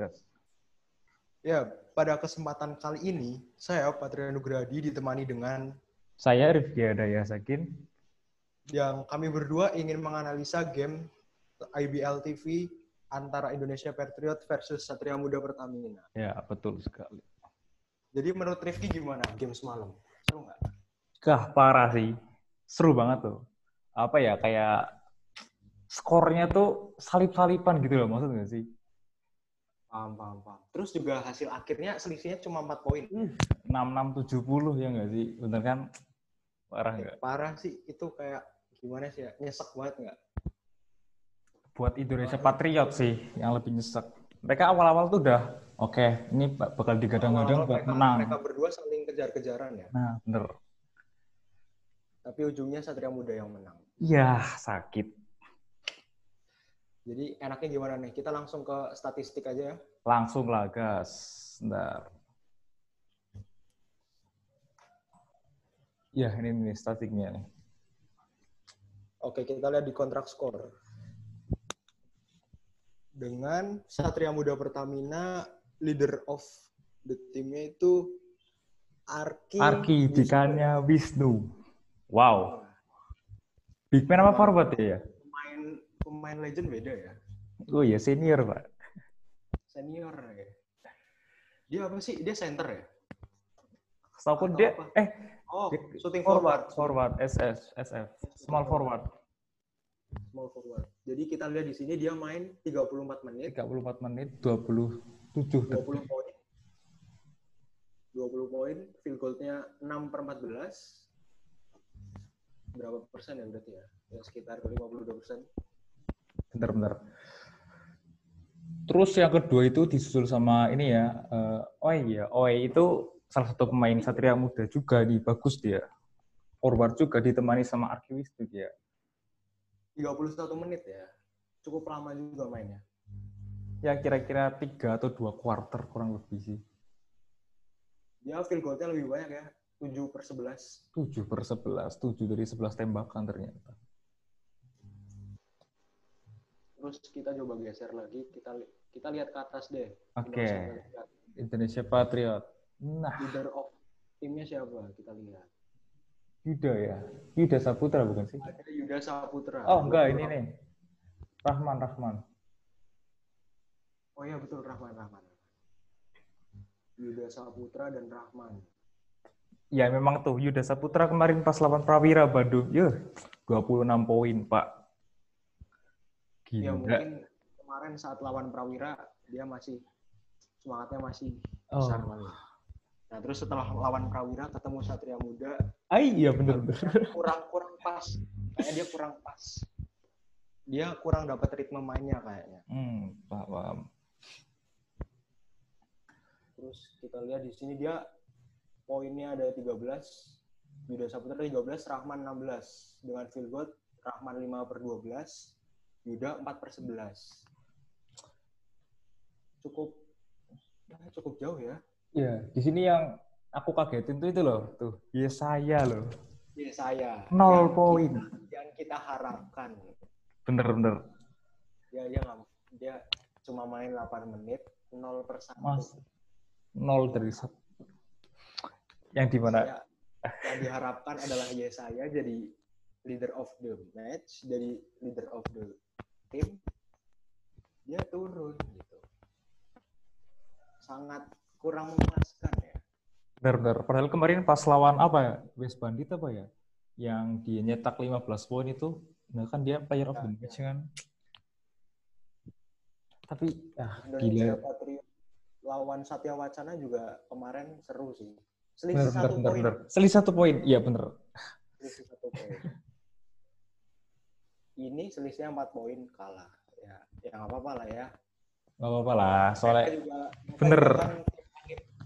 gas. Ya, pada kesempatan kali ini, saya Patria Nugradi ditemani dengan Saya Rifki Adaya Sakin. yang kami berdua ingin menganalisa game IBL TV antara Indonesia Patriot versus Satria Muda Pertamina. Ya, betul sekali. Jadi menurut Rifki gimana game semalam? Seru nggak? Kah, parah sih. Seru banget tuh. Apa ya, kayak skornya tuh salip-salipan gitu loh, maksud nggak sih? Paham, paham, paham. Terus juga hasil akhirnya selisihnya cuma 4 poin. 6670 ya nggak sih? Bener kan? Parah nggak? Parah sih, itu kayak gimana sih ya? Nyesek banget nggak? Buat Indonesia Patriot sih yang lebih nyesek. Mereka awal-awal tuh udah, oke, ini bak- bakal digadang-gadang buat mereka, menang. mereka berdua saling kejar-kejaran ya. Nah, bener. Tapi ujungnya Satria Muda yang menang. Iya, sakit. Jadi enaknya gimana nih? Kita langsung ke statistik aja ya. Langsung lah, gas. Bentar. Ya, ini nih statiknya nih. Oke, kita lihat di kontrak skor. Dengan Satria Muda Pertamina, leader of the teamnya itu Arki. Arki Wisnu. Wisnu. Wow. Big man apa forward ya? Pemain legend beda ya. Oh iya, senior, Pak. Senior ya. Dia apa sih? Dia center ya? Setahu dia, apa? eh, Oh, dia- shooting forward, forward. forward, SS, SF, small forward. Small forward. Jadi kita lihat di sini dia main 34 menit, 34 menit, 27 detik. 20 poin. 20 poin, field goal-nya 6 per 14. Berapa persen ya berarti ya? Ya sekitar 52 persen. Bentar-bentar. Terus yang kedua itu disusul sama ini ya, eh, oh iya, Oi itu salah satu pemain Satria Muda juga di bagus dia. Forward juga ditemani sama Arki Wisnu dia. 31 menit ya. Cukup lama juga mainnya. Ya kira-kira tiga atau dua quarter kurang lebih sih. Dia field goal-nya lebih banyak ya. 7 per 11. 7 per 11, 7 dari 11 tembakan ternyata. Terus kita coba geser lagi, kita kita lihat ke atas deh. Oke, lihat Indonesia Patriot. Nah, Leader of timnya siapa? Kita lihat. Yuda ya. Yuda Saputra bukan sih? Ada Yuda Saputra. Oh enggak, ini nih. Rahman, Rahman. Oh iya betul Rahman Rahman. Yuda Saputra dan Rahman. Ya memang tuh Yuda Saputra kemarin pas lawan Prawira Bandung, yuh 26 poin pak. Ya Gila. mungkin kemarin saat lawan Prawira dia masih semangatnya masih Oh. besar banget. Nah terus setelah lawan Prawira ketemu Satria Muda Ah iya bener-bener. kurang kurang pas. Kayaknya dia kurang pas. Dia kurang dapat ritme mainnya kayaknya. Hmm, paham. Terus kita lihat di sini dia poinnya ada 13. Yuda Saputra 13, Rahman 16. Dengan field goal Rahman 5 per 12, Yuda 4 per 11. Cukup ya, cukup jauh ya. Ya, di sini yang aku kagetin tuh itu loh, tuh. Yesaya loh. Ya saya. Nol Yang poin. kita- Yang kita harapkan. Bener-bener. Dia dia nggak dia cuma main 8 menit, 0 per 1. Mas, nol dari satu. Yang di mana? Saya- yang diharapkan adalah Yesaya jadi leader of the match, jadi leader of the team. Dia turun gitu. Sangat kurang memuaskan ya. Bener-bener. Padahal kemarin pas lawan apa ya? West Bandit apa ya? Yang dia nyetak 15 poin itu, nah kan dia player of the Ya, match kan. Tapi, ah, Indonesia gila. Patriot lawan Satya Wacana juga kemarin seru sih. Selisih bener, satu bener, poin. bener. Selisih satu poin, iya bener. Selisih satu poin. Ini selisihnya 4 poin kalah. Ya, ya nggak apa-apa lah ya. Gak apa-apa lah, soalnya juga, bener.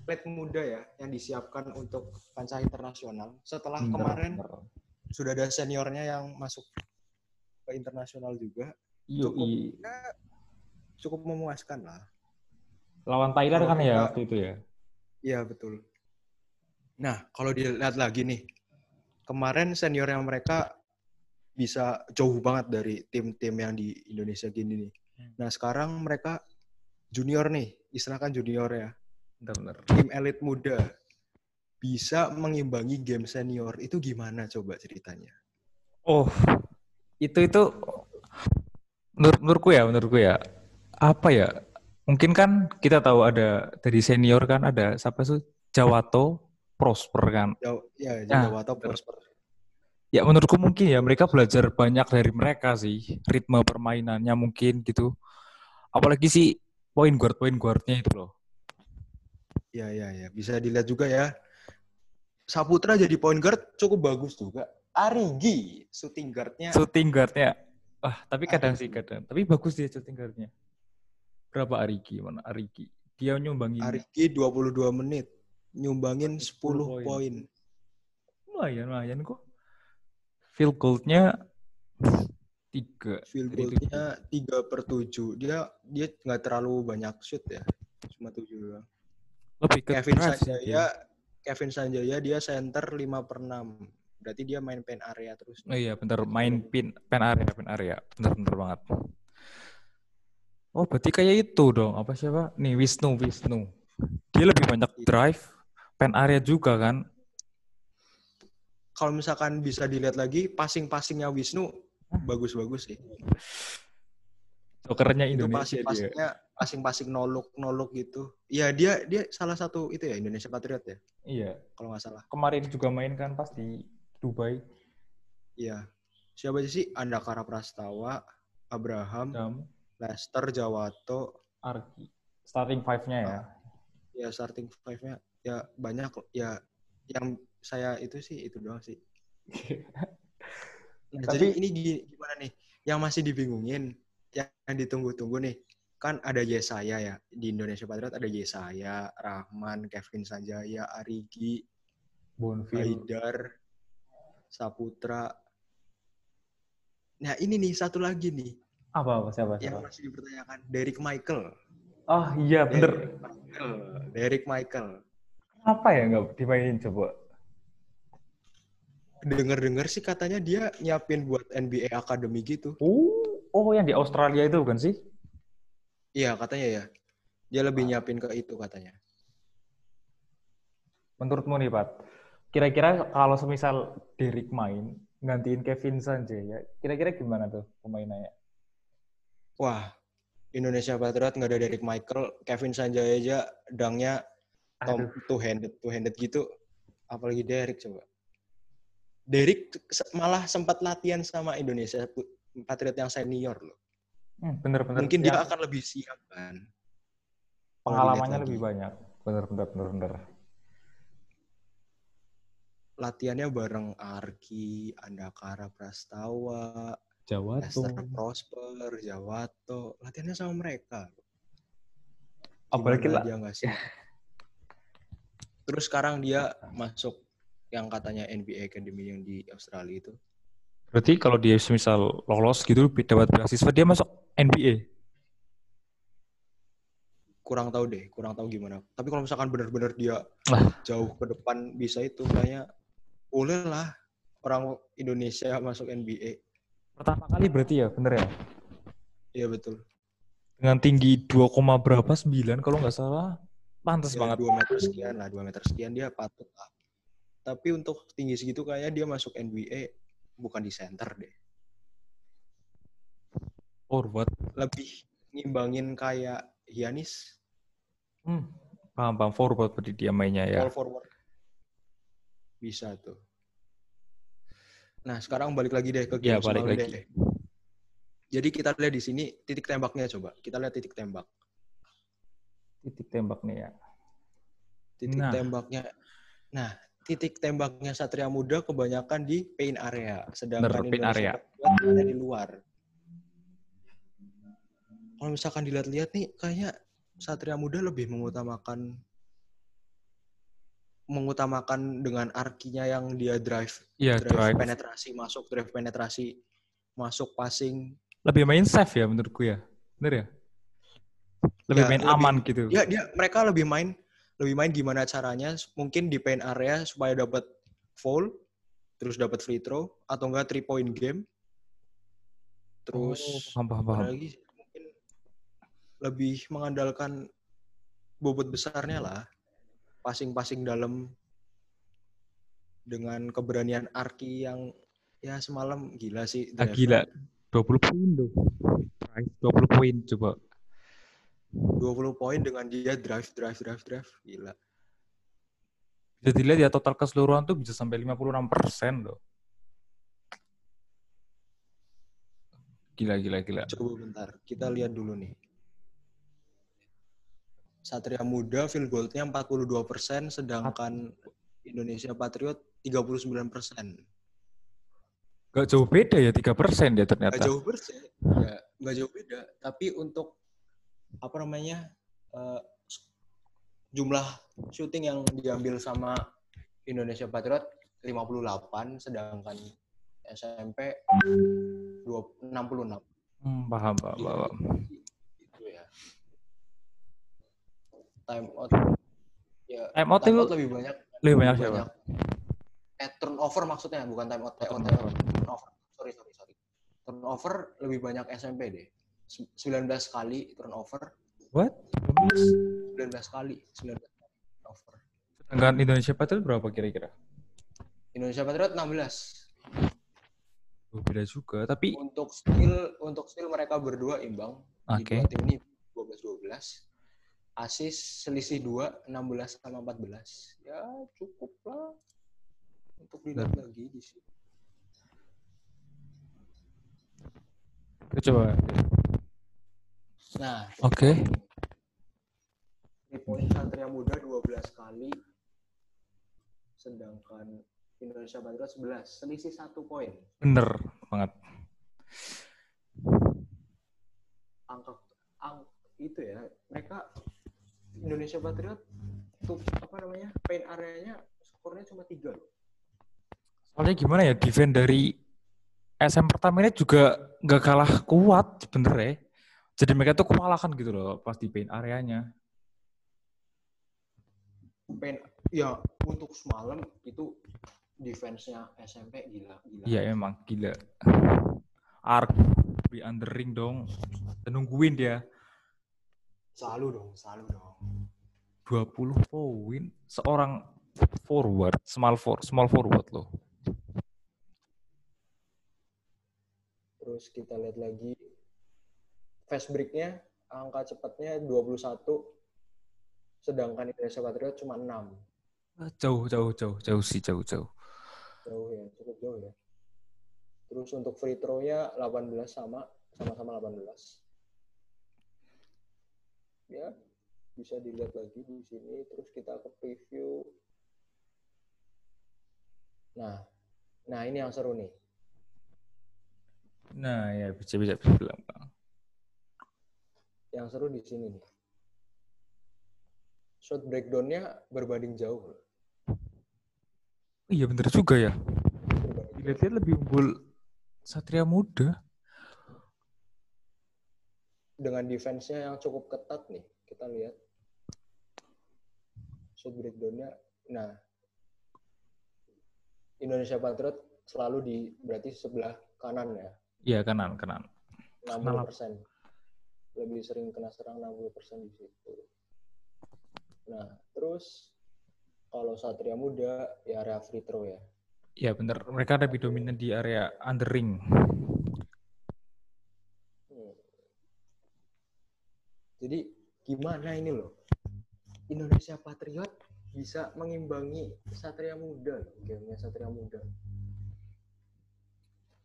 atlet muda ya yang disiapkan untuk kancah internasional. Setelah bener, kemarin bener. sudah ada seniornya yang masuk ke internasional juga. Yoi. Ya, cukup memuaskan lah. Lawan Thailand kan ya waktu itu ya. Iya betul. Nah kalau dilihat lagi nih, kemarin senior yang mereka bisa jauh banget dari tim-tim yang di Indonesia gini nih. Hmm. Nah sekarang mereka junior nih, istilahkan junior ya, Benar-benar. tim elit muda bisa mengimbangi game senior itu gimana coba ceritanya? Oh, itu itu menur menurutku ya, menurutku ya. Apa ya? Mungkin kan kita tahu ada dari senior kan ada siapa sih? Jawato, Prosper kan. Jaw ya, Nah, Jawa atau betul. Prosper. Ya menurutku mungkin ya mereka belajar banyak dari mereka sih. Ritme permainannya mungkin gitu. Apalagi sih point guard point guardnya itu loh. Ya, ya, ya. Bisa dilihat juga ya. Saputra jadi point guard cukup bagus juga. Arigi shooting guardnya Shooting guardnya. Ah, tapi kadang Arigi. sih kadang. Tapi bagus dia shooting guardnya. Berapa Arigi? Mana Arigi? Dia nyumbangin Arigi 22 menit nyumbangin 10 10 poin. poin. lumayan lumayan kok. Field goal-nya tiga. Field tujuh. goal-nya 3 per 7. Dia dia nggak terlalu banyak shoot ya. Cuma 7 doang. Lebih ke Kevin dia. Sanjaya Kevin Sanjaya dia center 5 per 6. Berarti dia main pen area terus. Oh iya, bentar main pin pen area, pen area. Bener bener banget. Oh, berarti kayak itu dong. Apa siapa? Nih Wisnu, Wisnu. Dia lebih banyak drive, pen area juga kan? Kalau misalkan bisa dilihat lagi passing-passingnya Wisnu bagus-bagus sih. Jokernya Itu Indonesia dia. passing-passingnya passing-passing nolok-nolok gitu. Iya, dia dia salah satu itu ya Indonesia Patriot ya, Iya. kalau nggak salah. Kemarin juga main kan pas di Dubai. Iya. Siapa aja sih? Andakara Prastawa, Abraham, Dam, Lester, Jawato, Arki. Starting five-nya ya. ya starting five-nya ya banyak ya yang saya itu sih itu doang sih. Nah, Tapi- jadi ini gi- gimana nih? Yang masih dibingungin, yang, yang ditunggu-tunggu nih, kan ada Yesaya ya di Indonesia Patriot ada Yesaya, Rahman, Kevin Sanjaya, Arigi, Bonfil. Haidar, Saputra. Nah ini nih satu lagi nih Apa, apa siapa, yang siapa? masih dipertanyakan, Derek Michael. Oh iya, bener. Derek Michael. Derek Michael. Apa ya nggak dimainin coba? Dengar-dengar sih katanya dia nyiapin buat NBA Academy gitu. Oh, oh yang di Australia itu bukan sih? Iya katanya ya. Dia lebih nyiapin ke itu katanya. Menurutmu nih, Pat, kira-kira kalau semisal Derek main, gantiin Kevin Sanjaya, kira-kira gimana tuh pemainannya? Wah, Indonesia Patriot nggak ada Derek Michael, Kevin Sanjaya aja dangnya tom, Aduh, two handed, two handed gitu. Apalagi Derek coba. Derek malah sempat latihan sama Indonesia Patriot yang senior loh. hmm, bener-bener. Mungkin dia ya, akan lebih siap kan. Pengalamannya lebih lagi. banyak. Bener-bener, bener-bener. Latihannya bareng Arki, Andakara Prastawa, Jawa Lester Prosper, Jawato. Latihannya sama mereka. Apalagi lah. dia nggak siap. Terus sekarang dia masuk yang katanya NBA Academy yang di Australia itu. Berarti kalau dia semisal lolos gitu dapat beasiswa dia masuk NBA. Kurang tahu deh, kurang tahu gimana. Tapi kalau misalkan benar-benar dia Lah. jauh ke depan bisa itu kayaknya boleh lah orang Indonesia masuk NBA. Pertama kali berarti ya, bener ya? Iya betul. Dengan tinggi 2, berapa 9 kalau nggak salah. Pantas Ya, banget. 2 meter sekian lah, 2 meter sekian dia patut lah. Tapi untuk tinggi segitu kayaknya dia masuk NBA bukan di center deh. Forward. Lebih ngimbangin kayak Giannis, Hmm. Paham, paham. Forward berarti dia mainnya ya. All forward. Bisa tuh. Nah, sekarang balik lagi deh ke Ya, game balik semalam lagi. deh. Jadi kita lihat di sini titik tembaknya coba. Kita lihat titik tembak. Titik tembak nih ya. Titik Nah. tembaknya. Nah, titik tembaknya Satria Muda kebanyakan di paint area, sedangkan Bener, paint area. Ada di luar. Kalau misalkan dilihat-lihat nih, kayaknya Satria Muda lebih mengutamakan mengutamakan dengan arkinya yang dia drive Iya, drive, drive. penetrasi masuk, drive penetrasi masuk, passing. Lebih main safe ya menurutku ya. Bener ya? Lebih Ya, main lebih- aman gitu. Dia dia mereka lebih main lebih main gimana caranya mungkin di paint area supaya dapat foul, terus dapat free throw atau enggak three point game. Terus Oh, paham, paham, paham. lagi mungkin lebih mengandalkan bobot besarnya lah. Passing-passing dalam dengan keberanian Arki yang ya semalam gila sih. Ah, gila. 20 poin loh. 20 poin coba. 20 poin dengan dia drive, drive, drive, drive. Gila. Bisa dilihat ya total keseluruhan tuh bisa sampai 56 persen loh. Gila, gila, gila. Coba bentar, kita lihat dulu nih. Satria Muda field goal-nya 42 persen, sedangkan Indonesia Patriot 39 persen. Gak jauh beda ya, 3 persen dia ternyata. Gak jauh persen, ya, gak jauh beda. Tapi untuk apa namanya uh, jumlah syuting yang diambil sama Indonesia Patriot 58, sedangkan SMP 66. Hmm, paham, paham, paham. Itu ya. Time out. Ya, time out, time out lebih banyak. Lebih banyak siapa? Eh, turnover maksudnya, bukan time out. Time out, time out. Turnover. Sorry, sorry, sorry. Turnover lebih banyak SMP deh. 19 kali turnover. What? 19 kali. 19 kali turnover. Sedangkan Indonesia Patriot berapa kira-kira? Indonesia Patriot 16. Oh, beda juga, tapi untuk skill untuk skill mereka berdua imbang. Oke. Okay. Di tim ini 12 12. Asis selisih 2 16 sama 14. Ya, cukup lah untuk dilihat nah. lagi di sini. Coba. Nah, oke. Okay. Di poin Satria Muda 12 kali sedangkan Indonesia Patriot 11, selisih satu poin. Bener banget. Angka ang, itu ya, mereka Indonesia Patriot tuh apa namanya paint areanya skornya cuma tiga loh. Soalnya gimana ya defense dari SM pertama ini juga nggak kalah kuat sebenernya. Jadi mereka tuh kewalahan gitu loh pas di paint areanya. Paint ya untuk semalam itu defense-nya SMP gila, gila. Iya emang gila. Ark be under ring dong. Dan nungguin dia. Selalu dong, selalu dong. 20 poin seorang forward, small for, small forward loh. Terus kita lihat lagi fast break-nya angka cepatnya 21 sedangkan Indonesia Patriot cuma 6. Jauh, jauh, jauh, jauh sih, jauh, jauh. Jauh ya, cukup jauh ya. Terus untuk free throw-nya 18 sama, sama-sama 18. Ya, bisa dilihat lagi di sini. Terus kita ke preview. Nah, nah ini yang seru nih. Nah, ya bisa bisa bisa bilang, Bang. Yang seru di sini nih. Shot breakdown-nya berbanding jauh. Iya bener juga ya. Dilihat-lihat lebih unggul Satria Muda. Dengan defense-nya yang cukup ketat nih, kita lihat. Shot breakdown-nya, nah Indonesia Patriot selalu di berarti sebelah kanan ya. Iya kanan, kanan. 60 persen. Lebih sering kena serang 60 persen di situ. Nah, terus kalau Satria Muda ya area free throw ya. Iya bener, mereka lebih dominan di area under ring. Hmm. Jadi gimana ini loh? Indonesia Patriot bisa mengimbangi Satria Muda loh, gamenya Satria Muda.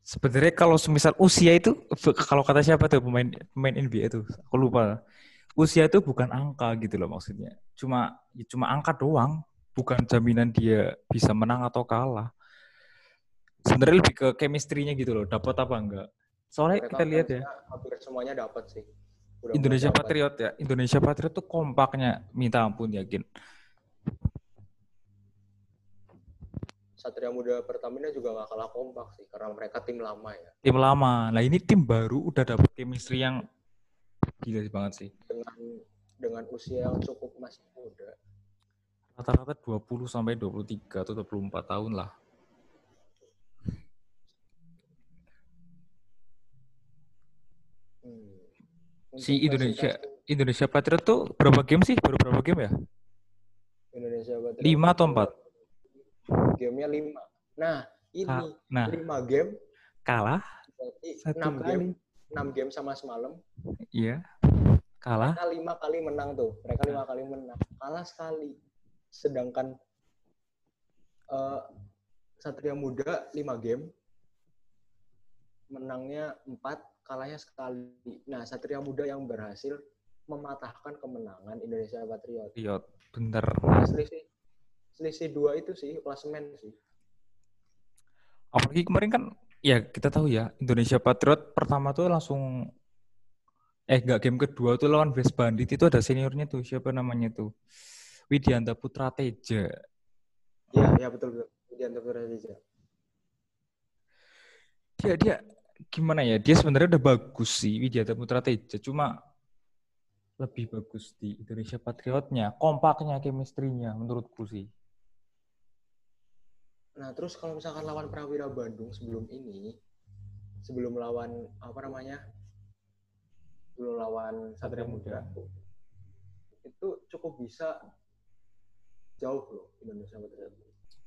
Sebenarnya kalau semisal usia itu, kalau kata siapa tuh pemain pemain NBA itu, aku lupa. Usia itu bukan angka gitu loh maksudnya. Cuma ya cuma angka doang bukan jaminan dia bisa menang atau kalah. Sebenarnya lebih ke chemistry-nya gitu loh, dapat apa enggak. Soalnya Mereka kita lihat ya. Hampir semuanya dapat sih. Udah Indonesia Patriot ya. Indonesia Patriot tuh kompaknya minta ampun yakin. Satria Muda Pertamina juga gak kalah kompak sih karena mereka tim lama ya. Tim lama. Nah ini tim baru udah dapet chemistry yang gila banget sih. Dengan dengan usia yang cukup masih muda rata-rata 20 sampai 23 atau 24 tahun lah. Hmm. Si Indonesia Indonesia Patriot tuh berapa game sih? Baru berapa game ya? Indonesia Patriot. Lima atau empat? Gamenya lima. Nah, ini Nah, lima game, kalah enam kali. game, enam game sama semalam. Iya. Kalah. Mereka lima kali menang tuh. Mereka lima kali menang. Kalah sekali. Sedangkan eh, Satria Muda lima game, menangnya empat, kalahnya sekali. Nah, Satria Muda yang berhasil mematahkan kemenangan Indonesia Patriot. Patriot. Bener. Nah, selisih selisih dua itu sih klasemen sih. Apalagi kemarin kan, ya kita tahu ya, Indonesia Patriot pertama tuh langsung, eh nggak game kedua tuh lawan West Bandit itu ada seniornya tuh, siapa namanya tuh? Widianta Putra Teja. Iya, ya betul betul. Widianto Puradija. Dia, dia gimana ya, dia sebenarnya udah bagus sih Widianta Putra Teja, cuma lebih bagus di Indonesia Patriotnya, kompaknya, chemistry-nya menurutku sih. Nah, terus kalau misalkan lawan Prawira Bandung sebelum ini, sebelum lawan apa namanya? Sebelum lawan Satria Muda, itu cukup bisa jauh loh Indonesia Patriot.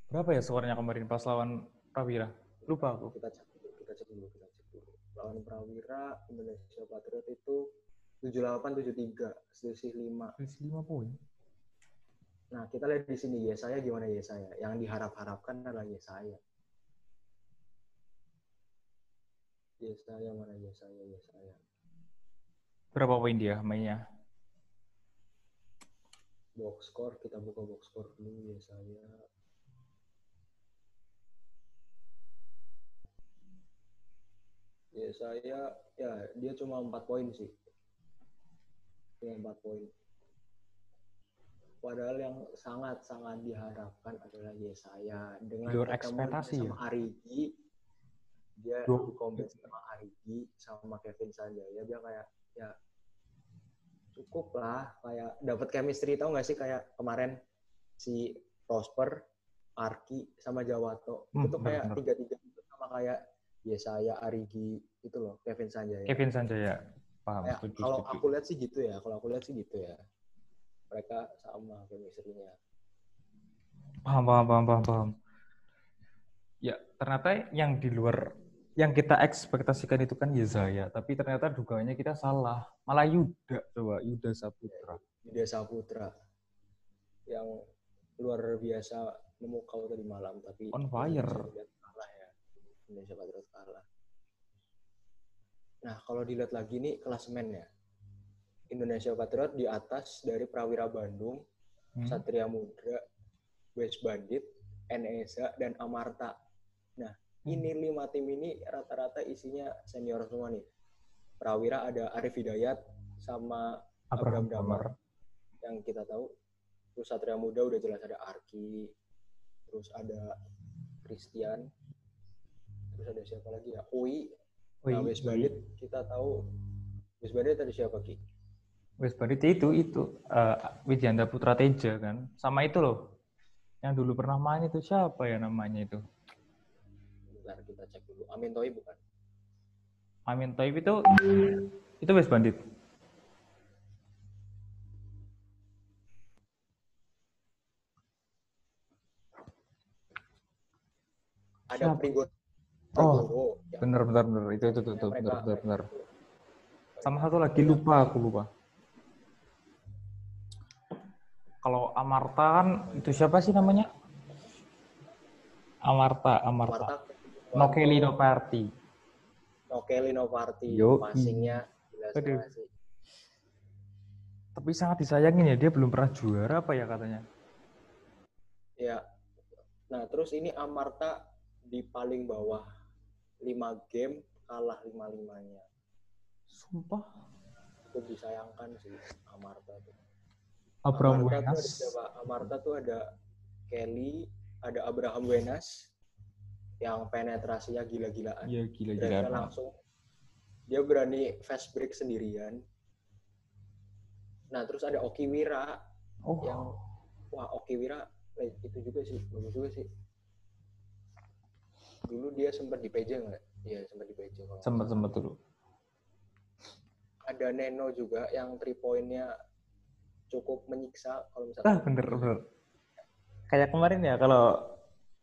Berapa ya skornya kemarin pas lawan Prawira? Lupa aku. Kita cek dulu, kita cek dulu, kita cek dulu. Lawan Prawira Indonesia Patriot itu 78-73, selisih 5. Selisih 5 poin. Nah, kita lihat di sini Yesaya gimana Yesaya. Yang diharap-harapkan adalah Yesaya. Yesaya mana Yesaya, Yesaya. Berapa poin dia mainnya? Box score, kita buka box score dulu Yesaya. Yesaya, ya dia cuma 4 poin sih. Cuma 4 poin. Padahal yang sangat-sangat diharapkan adalah Yesaya. Dengan pertemuan ekspektasi sama Arigi dia Dua- di combat sama Arigi sama Kevin Sanjaya. Dia kayak ya cukup lah. Kayak dapat chemistry tau gak sih? Kayak kemarin si Prosper Arki sama Jawato. Hmm, itu kayak tiga-tiga itu sama kayak Yesaya Arigi itu loh Kevin Sanjaya. Kevin Sanjaya. Paham, setuju, kalau aku lihat sih gitu ya. Kalau aku lihat sih gitu ya mereka sama chemistry-nya Paham, paham, paham, paham, paham. Ya, ternyata yang di luar yang kita ekspektasikan itu kan Yesaya, tapi ternyata dugaannya kita salah. Malah Yuda, coba Yuda Saputra. Yuda Saputra yang luar biasa memukau tadi malam tapi On fire. Kalah ya Indonesia Patriot kalah nah kalau dilihat lagi nih klasemennya Indonesia Patriot di atas dari Prawira Bandung Hmm? Satria Muda West Bandit NESA dan Amarta. Nah ini lima tim ini rata-rata isinya senior semua nih. Prawira ada Arif Hidayat sama Abraham Abraham Damar. Yang kita tahu terus Satria Muda udah jelas ada Arki terus ada Christian terus ada siapa lagi ya? Ui. Oh, nah. West Bandit kita tahu. West Bandit tadi siapa Ki West Bandit itu itu eh, Widianta Putra Teja kan, sama itu loh, yang dulu pernah main itu siapa ya namanya itu? bentar kita cek dulu Amin Toi bukan Amin Taib itu itu West Bandit. ada Siapa? Oh, ya. Bener bener bener itu itu Mereka- bener bener bener. Sama satu lagi lupa aku lupa. Kalau Amarta kan itu siapa sih namanya? Amarta, Amarta. Marta Nokeli Noparti. Nokeli Novarti Yo, passingnya banget sih Tapi sangat disayangin ya dia belum pernah juara apa ya katanya. ya nah terus ini Amarta di paling bawah 5 game kalah lima limanya Sumpah. itu disayangkan sih Amarta tuh Abraham Amarta tuh ada Wenas. Amarta tuh ada Kelly, ada Abraham Wenas yang penetrasinya gila-gilaan. Iya gila Drive-nya gila. langsung dia berani fast break sendirian. Nah, terus ada Oki Wira Oh, yang wah Oki Wira eh, itu juga sih, bagus juga sih. Dulu dia sempat di PJ nggak? Iya, sempat di PJ sempat sempat dulu. ada Neno juga yang three point-nya cukup menyiksa kalau Ah, misalkan bener, bener. Kayak kemarin ya, kalau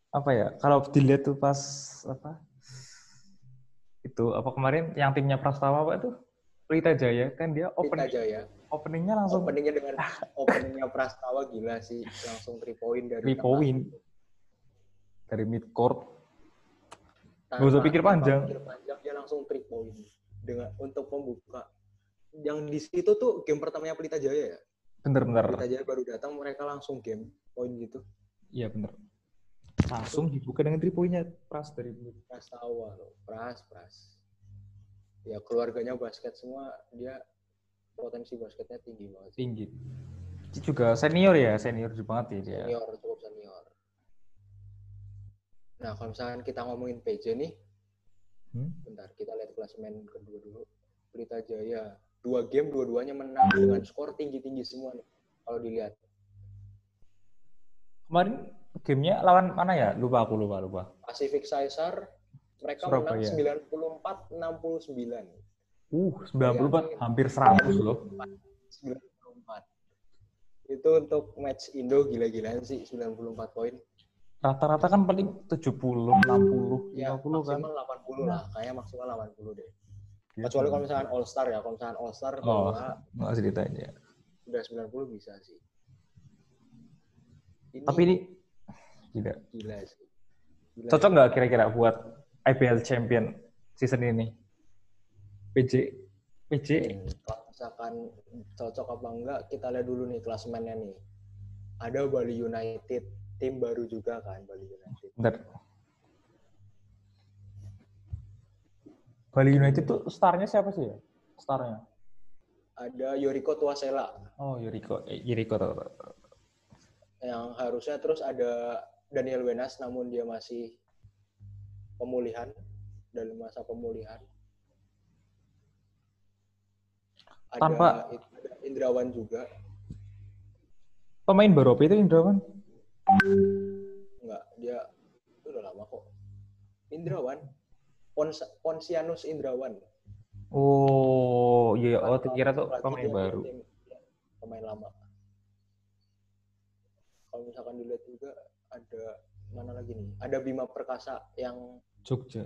apa ya, kalau dilihat tuh pas apa itu apa kemarin yang timnya Prastawa apa itu? Pelita Jaya kan dia Pelita open Jaya. openingnya langsung openingnya dengan openingnya Prastawa gila sih langsung three point dari three point. Dari mid court. Tanpa- Nggak usah pikir panjang. pikir panjang dia langsung three point. Dengan untuk pembuka. Yang di situ tuh game pertamanya Pelita Jaya ya Bener-bener. Pelita Jaya baru datang mereka langsung game point gitu Iya bener. Langsung dibuka dengan three point-nya Pras dari mid. Prastawa loh pras pras ya keluarganya basket semua dia potensi basketnya tinggi banget tinggi. Juga senior ya, senior banget ya dia. senior cukup senior nah kalau misalkan kita ngomongin PJ nih Hmm? bentar kita lihat klasemen kedua dulu Pelita Jaya dua game dua-duanya menang dengan skor tinggi-tinggi semua nih kalau dilihat Kemarin gamenya lawan mana ya? Lupa aku lupa lupa. Pacific Caesar mereka Surabaya. menang 94 69 Uh, 94 hampir 100 loh. 94 itu untuk match Indo gila-gilaan sih 94 poin Rata-rata kan paling 70, 60, 50 ya kan. maksimal 80 lah kayaknya maksimal 80 deh. Kecuali kalau misalkan All Star ya kalau misalkan All Star Oh, bahwa nggak ceritain ya. udah 90 bisa sih ini Tapi ini tidak. gila sih Gila Cocok sih. nggak kira-kira buat IPL Champion season ini? PJ, PJ, Hmm, kalau misalkan cocok apa enggak kita lihat dulu nih klasemennya nih ada Bali United tim baru juga kan Bali United bentar. Bali United tuh starnya siapa sih ya? Starnya? ada Yoriko Tuasela Oh, Yuriko. Eh, Yuriko. tau, tau, tau. yang harusnya terus ada Daniel Wenas namun dia masih pemulihan dalam masa pemulihan ada, Tanpa- ada Indrawan juga Pemain baru apa itu Indrawan? enggak dia itu udah lama kok Indrawan Pons, Ponsianus Indrawan Oh, iya. Oh, Tanpa- kira tuh pemain baru. tim- ya, pemain lama kalau misalkan dilihat juga ada mana lagi nih ada Bima Perkasa yang Jogja.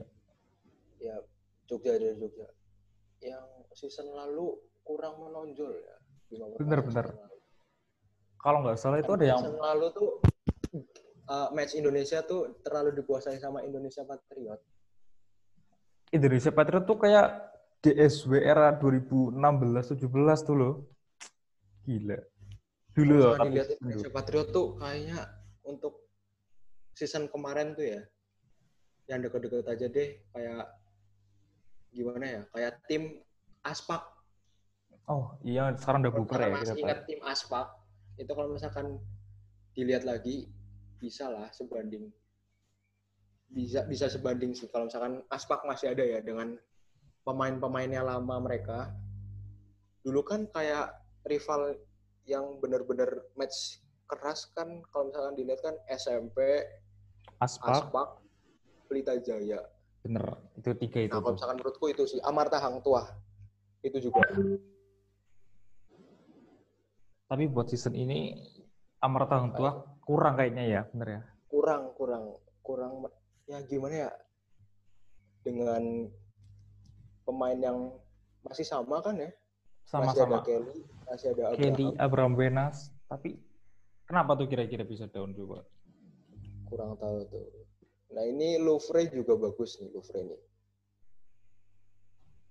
ya Jogja dari Jogja yang season lalu kurang menonjol ya Bima Perkasa Bener, bener. Kalau nggak salah itu Kan ada yang season lalu tuh uh, match Indonesia tuh terlalu dikuasai sama Indonesia Patriot Indonesia Patriot tuh kayak DSW era 2016-17 tuh loh. Gila. Dulu loh. tapi dilihat. Indonesia Patriot tuh kayaknya untuk season kemarin tuh ya yang deket-deket aja deh kayak gimana ya kayak tim Aspak Oh iya, sekarang udah bubar ya. Masih ingat tim Aspak itu kalau misalkan dilihat lagi bisa lah sebanding bisa bisa sebanding sih. Kalau misalkan Aspak masih ada ya dengan pemain-pemainnya lama mereka. Dulu kan kayak rival yang benar-benar match keras kan. Kalau misalkan dilihat kan SMP Aspak, Aspak Pelita Jaya bener. Itu tiga itu. nah kalau misalkan menurutku itu sih. Amarta Hang Tuah itu juga. Tapi buat season ini Amarta Hang Tuah kurang kayaknya ya, bener ya. kurang kurang kurang ya gimana ya dengan pemain yang masih sama kan ya masih ada Kelly masih ada Kelly, Abraham Abraham Benas. Tapi kenapa tuh kira-kira bisa down coba? kurang tahu tuh nah ini Louvre juga bagus nih Louvre nih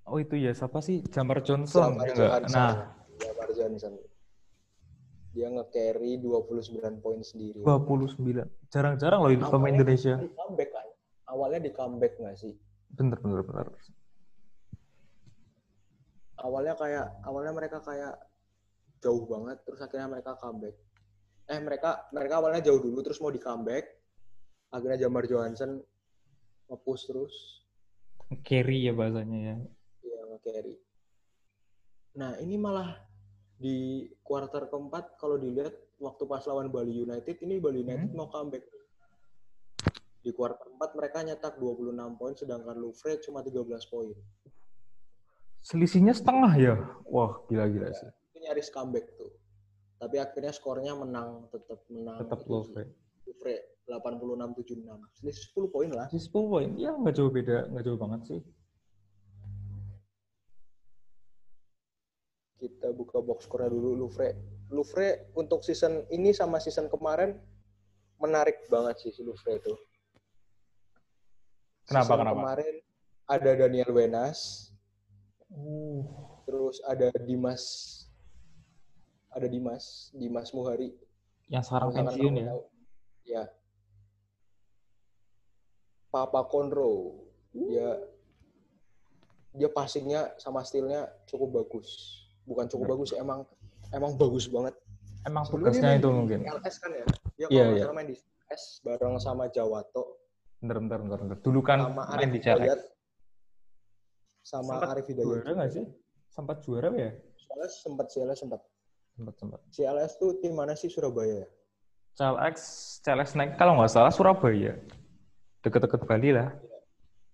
Oh itu ya, siapa sih? Jamar Johnson. Jamar ya nggak? Johansson. Nah, Jamar Johnson dia nge-carry 29 poin sendiri 29. Jarang-jarang loh ini pemain Indonesia. di comeback kan awalnya di comeback nggak sih Bener, bener, bener. awalnya kayak awalnya mereka kayak jauh banget terus akhirnya mereka comeback eh mereka mereka awalnya jauh dulu terus mau di comeback akhirnya Jamar Johansson nge-push terus Carry ya bahasanya ya. dia nge-carry nah ini malah di kuarter keempat kalau dilihat waktu pas lawan Bali United ini Bali United Hmm. mau comeback di kuarter keempat mereka nyetak 26 poin sedangkan Louvre cuma 13 poin Selisihnya setengah ya? Wah, gila-gila Ya, sih. itu nyaris comeback tuh. Tapi akhirnya skornya menang, tetap menang. Tetap Louvre. Louvre 86-76. Selisih 10 poin lah. Masih 10 poin. Ya, nggak jauh beda. Nggak jauh banget sih. Kita buka box skornya dulu Louvre. Louvre untuk season ini sama season kemarin menarik banget sih si Louvre itu. Kenapa, Season kenapa? Kemarin ada Daniel Wenas, Uh, terus ada Dimas ada Dimas, Dimas Muhari. yang sekarang pensiun ya. Ya. Papa Conro. Dia dia passingnya sama stylenya cukup bagus. Bukan cukup Ya. bagus, emang emang bagus banget. Emang tugasnya itu mungkin. LS kan ya? Dia Iya, kalau nggak iya. salah main di LS bareng sama Jawato Bentar, bentar, bentar, bentar. Dulu kan sama main Arif di. Hidayat sama Sempat Arif Hidayat. Juara nggak sih? Sempat juara ya? CLS sempat CLS sempat. Sempat, sempat. CLS tuh tim mana sih Surabaya ya? CLX, CLX naik kalau nggak salah Surabaya. Deket-deket Bali lah.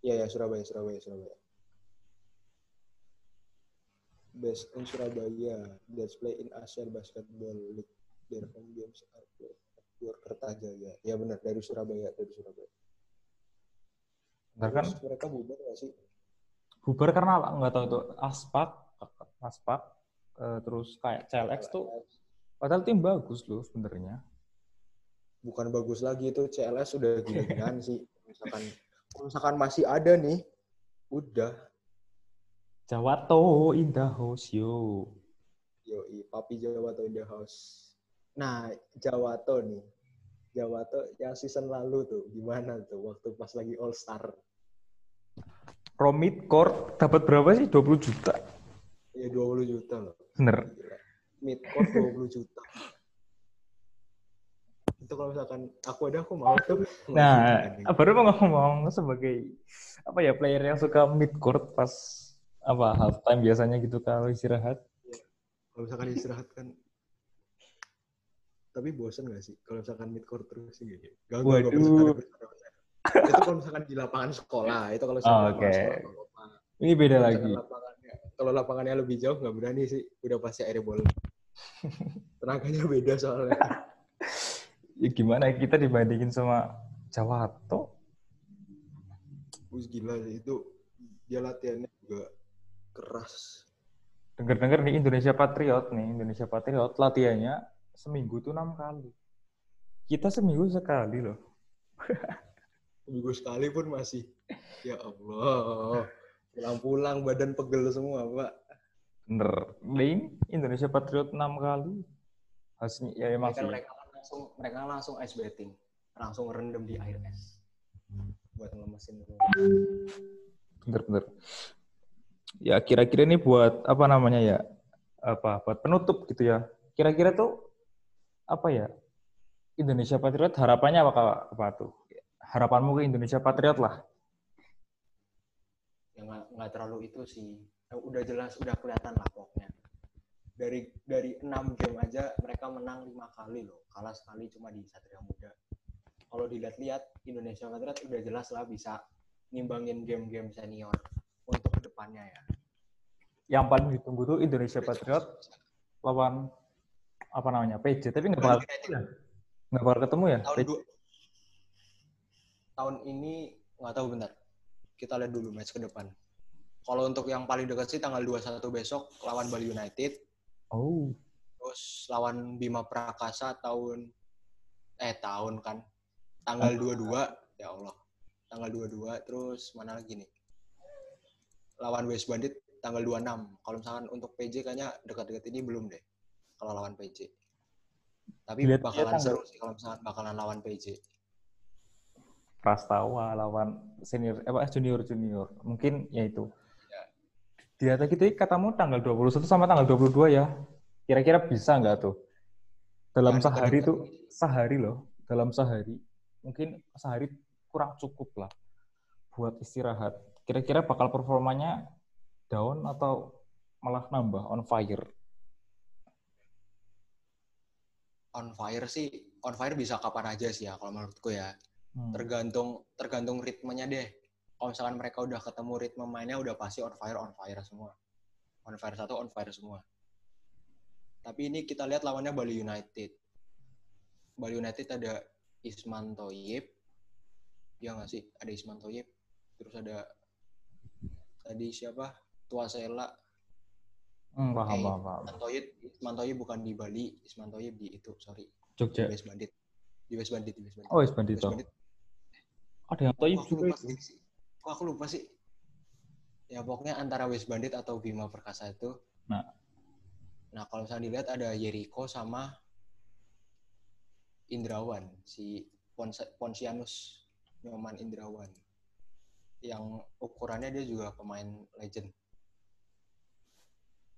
Iya ya Surabaya, Surabaya, Surabaya. Best in Surabaya, that's play in Asian Basketball League. Their home games are played at Gor Kertajaya. Ya benar dari Surabaya, dari Surabaya. Bentar kan Terus mereka bubar nggak sih? bubar karena apa? nggak tahu tuh aspak, aspak, eh, terus kayak CLX tuh padahal tim bagus loh sebenarnya. bukan bagus lagi itu CLS udah gila-gilaan sih. Misalkan misalkan masih ada nih, udah Jawato in the house yo. Yoi, Papi Jawato in the house. Nah, Jawato nih. Jawato yang season lalu tuh, gimana tuh waktu pas lagi All Star? Romit Court dapat berapa sih? 20 juta. Ya 20 juta loh. Bener. Mid court 20 juta. Itu kalau misalkan aku ada aku mau tuh. Nah, baru mau ngomong sebagai apa ya player yang suka mid court pas apa half time biasanya gitu kalau istirahat. kalau misalkan istirahat kan tapi bosen gak sih kalau misalkan mid court terus sih gitu. Gak, gak, itu kalau misalkan di lapangan sekolah, itu kalau misalkan Oh, oke. sekolah. Ini beda Kalau lagi. lapangannya, kalau lapangannya lebih jauh nggak berani sih, udah pasti airball. Tenaganya beda soalnya. Ya gimana kita dibandingin sama Jawato? Wih gila sih itu dia latihannya juga keras. Dengar-dengar nih Indonesia Patriot nih, Indonesia Patriot latihannya seminggu tuh enam kali. Kita seminggu sekali loh. Minggu sekali pun masih. Ya Allah. Pulang-pulang badan pegel semua, Pak. Bener. Link Indonesia Patriot enam kali. Hasilnya ya emang Mereka, sih. mereka langsung mereka langsung ice betting. Langsung rendam di air es. Buat ngelemesin. Bener-bener. Ya kira-kira ini buat apa namanya ya? Apa buat penutup gitu ya? Kira-kira tuh apa ya? Indonesia Patriot harapannya apa apa tuh? Harapanmu ke Indonesia Patriot lah. Ya nggak terlalu itu sih. Udah jelas, udah kelihatan lah pokoknya. Dari dari enam game aja mereka menang lima kali loh. Kalah sekali cuma di Satria Muda. Kalau dilihat-lihat Indonesia Patriot udah jelas lah bisa ngimbangin game-game senior untuk ke depannya ya. Yang paling ditunggu tuh Indonesia Patriot lawan apa namanya PJ tapi nggak bakal ya? nggak bakal ketemu ya? Tahun dua, tahun ini nggak tahu bentar. Kita lihat dulu match ke depan. Kalau untuk yang paling dekat sih tanggal 21 besok lawan Bali United. Oh. Terus lawan Bima Prakasa tahun eh tahun kan. Tanggal 22 ya Allah. Tanggal 22 terus mana lagi nih lawan West Bandit tanggal 26 kalau misalkan untuk PJ kayaknya dekat-dekat ini belum deh kalau lawan PJ tapi Dilihat bakalan seru sih kalau misalkan bakalan lawan PJ Prastawa lawan senior eh, apa junior junior. Mungkin ya itu. Ya. di atas gitu katamu tanggal 21 sama tanggal 22 ya. Kira-kira bisa nggak tuh? Dalam Yang sehari ini. sehari loh dalam sehari. Mungkin sehari kurang cukup lah buat istirahat kira-kira bakal performanya down atau malah nambah on fire on fire sih on fire bisa kapan aja sih ya kalau menurutku ya Hmm. tergantung tergantung ritmenya deh kalau misalkan mereka udah ketemu ritme mainnya udah pasti on fire on fire semua On fire satu, on fire semua. Tapi ini kita lihat lawannya Bali United. Bali United ada Isman Toyib. Ya nggak sih? Ada Isman Toyib. Terus ada tadi siapa? Tuasela. Hmm, paham, Eh, paham, paham. Bukan di Bali, Isman Toyib di itu, sorry. Jogja. Di West Bandit. Di West Bandit, di West Bandit. Oh, West West Bandito. Bandit. Ada yang Toyib juga lupa itu. sih? Kok aku lupa sih? Ya pokoknya antara West Bandit atau Bima Perkasa itu. Nah. Nah kalau misalnya dilihat ada Jericho sama Indrawan, si Pons- Ponsianus Nyoman Indrawan. Yang ukurannya dia juga pemain legend.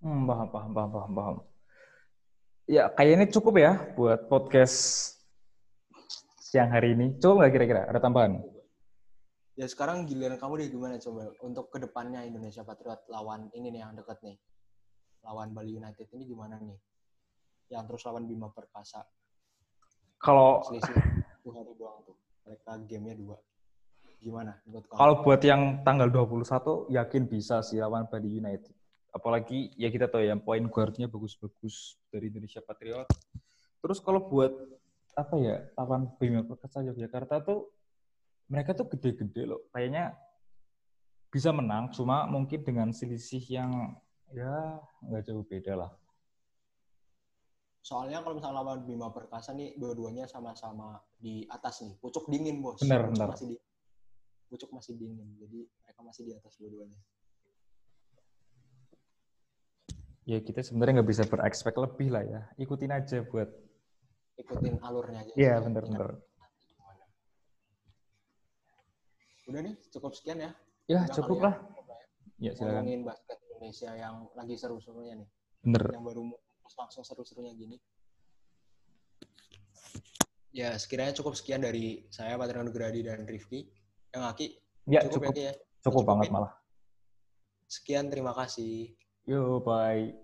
Hmm, paham, paham, paham, paham, paham. Ya, kayaknya cukup ya buat podcast siang hari ini. Cukup nggak kira-kira? Ada tambahan? Ya sekarang giliran kamu deh gimana coba untuk ke depannya Indonesia Patriot lawan ini nih yang deket nih. Lawan Bali United ini gimana nih? Yang terus lawan Bima Perkasa. Kalau selisih dua hari doang tuh. Mereka gamenya dua. Gimana menurut kamu? kalau buat yang tanggal 21 yakin bisa sih lawan Bali United. Apalagi ya kita tahu ya poin guardnya bagus-bagus dari Indonesia Patriot. Terus kalau buat apa ya lawan Bima Perkasa Yogyakarta tuh mereka tuh gede-gede loh. Kayaknya bisa menang, cuma mungkin dengan selisih yang ya nggak jauh beda lah. Soalnya kalau misalnya lawan Bima Perkasa nih dua-duanya sama-sama di atas nih. Pucuk dingin, Bos. Benar, benar. Masih di Pucuk masih dingin. Jadi mereka masih di atas dua-duanya. Ya kita sebenarnya nggak bisa berekspek lebih lah ya. Ikutin aja buat. Ikutin alurnya aja. Iya bener-bener. Udah nih, cukup sekian ya. Ya Udah cukup kali lah. Ya silakan. Ngomongin basket Indonesia yang lagi seru-serunya nih. Bener. yang baru langsung seru-serunya gini. Ya, sekiranya cukup sekian dari saya, Patrick Nugradi dan Rifki. Yang Aki, Ya cukup, cukup. ya, Ki, ya. Cukup banget Cukupin. malah. Sekian, terima kasih. Yo bye.